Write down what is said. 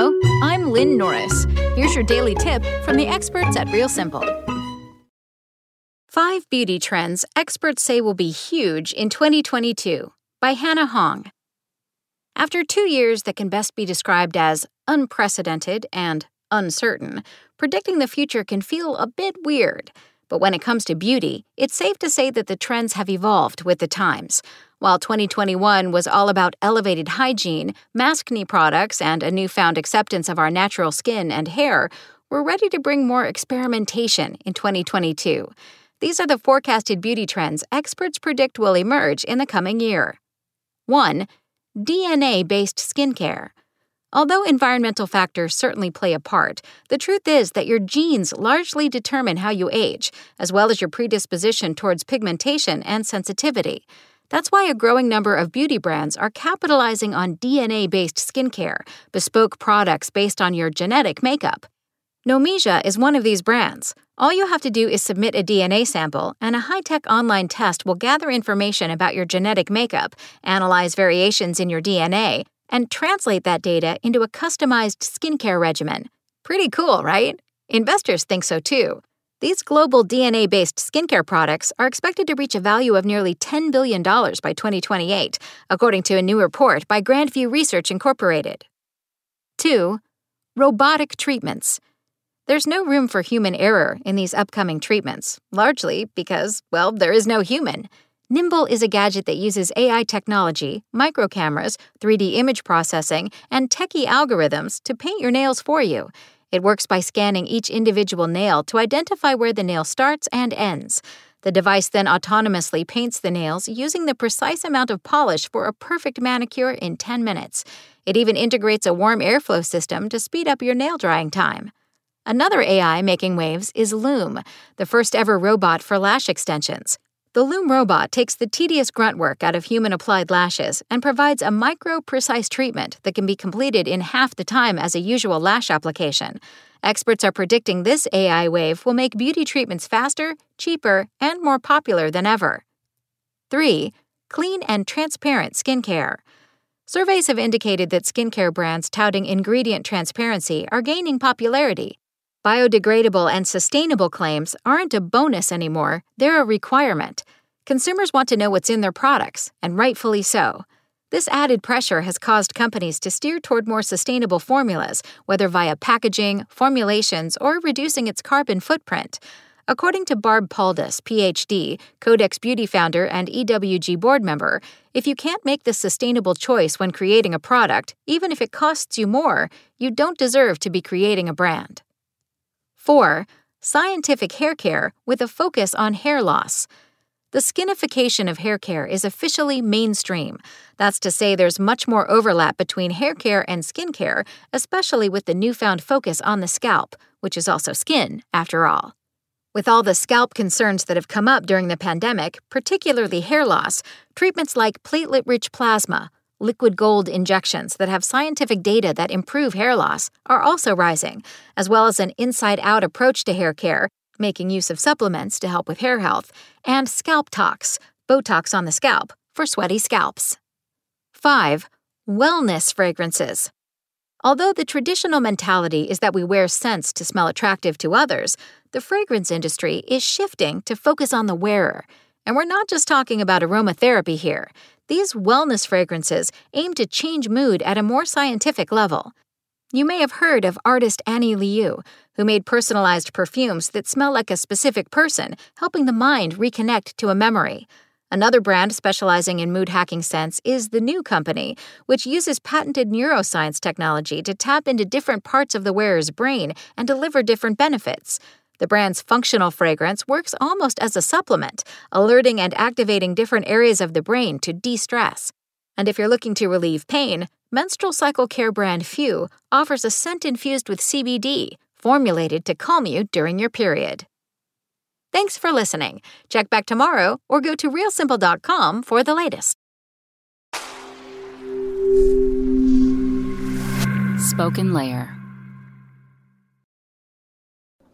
Hello, I'm Lynn Norris. Here's your daily tip from the experts at Real Simple. Five beauty trends experts say will be huge in 2022 by Hana Hong. After two years that can best be described as unprecedented and uncertain, predicting the future can feel a bit weird. But when it comes to beauty, it's safe to say that the trends have evolved with the times. While 2021 was all about elevated hygiene, maskne products, and a newfound acceptance of our natural skin and hair, we're ready to bring more experimentation in 2022. These are the forecasted beauty trends experts predict will emerge in the coming year. 1. DNA based skincare. Although environmental factors certainly play a part, the truth is that your genes largely determine how you age, as well as your predisposition towards pigmentation and sensitivity. That's why a growing number of beauty brands are capitalizing on DNA based skincare, bespoke products based on your genetic makeup. Nomesia is one of these brands. All you have to do is submit a DNA sample, and a high tech online test will gather information about your genetic makeup, analyze variations in your DNA, and translate that data into a customized skincare regimen. Pretty cool, right? Investors think so too. These global DNA based skincare products are expected to reach a value of nearly $10 billion by 2028, according to a new report by Grand View Research Incorporated. 2. Robotic treatments. There's no room for human error in these upcoming treatments, largely because, well, there is no human. Nimble is a gadget that uses AI technology, micro cameras, 3D image processing, and techie algorithms to paint your nails for you. It works by scanning each individual nail to identify where the nail starts and ends. The device then autonomously paints the nails using the precise amount of polish for a perfect manicure in 10 minutes. It even integrates a warm airflow system to speed up your nail drying time. Another AI making waves is Luum, the first ever robot for lash extensions. The Luum robot takes the tedious grunt work out of human applied lashes and provides a micro precise treatment that can be completed in half the time as a usual lash application. Experts are predicting this AI wave will make beauty treatments faster, cheaper, and more popular than ever. 3. Clean and transparent skincare. Surveys have indicated that skincare brands touting ingredient transparency are gaining popularity. Biodegradable and sustainable claims aren't a bonus anymore, they're a requirement. Consumers want to know what's in their products, and rightfully so. This added pressure has caused companies to steer toward more sustainable formulas, whether via packaging, formulations, or reducing its carbon footprint. According to Barb Paldus, PhD, Codex Beauty founder and EWG board member, if you can't make the sustainable choice when creating a product, even if it costs you more, you don't deserve to be creating a brand. 4. Scientific hair care with a focus on hair loss. The skinification of hair care is officially mainstream. That's to say, there's much more overlap between hair care and skin care, especially with the newfound focus on the scalp, which is also skin, after all. With all the scalp concerns that have come up during the pandemic, particularly hair loss, treatments like platelet rich plasma, liquid gold injections that have scientific data that improve hair loss are also rising, as well as an inside out approach to hair care, making use of supplements to help with hair health, and scalp tox, Botox on the scalp, for sweaty scalps. 5. Wellness fragrances. Although the traditional mentality is that we wear scents to smell attractive to others, the fragrance industry is shifting to focus on the wearer. And we're not just talking about aromatherapy here. These wellness fragrances aim to change mood at a more scientific level. You may have heard of artist Ani Liu, who made personalized perfumes that smell like a specific person, helping the mind reconnect to a memory. Another brand specializing in mood hacking scents is The Nue Company, which uses patented neuroscience technology to tap into different parts of the wearer's brain and deliver different benefits. The brand's functional fragrance works almost as a supplement, alerting and activating different areas of the brain to de stress. And if you're looking to relieve pain, menstrual cycle care brand Few offers a scent infused with CBD, formulated to calm you during your period. Thanks for listening. Check back tomorrow or go to realsimple.com for the latest. SpokenLayer.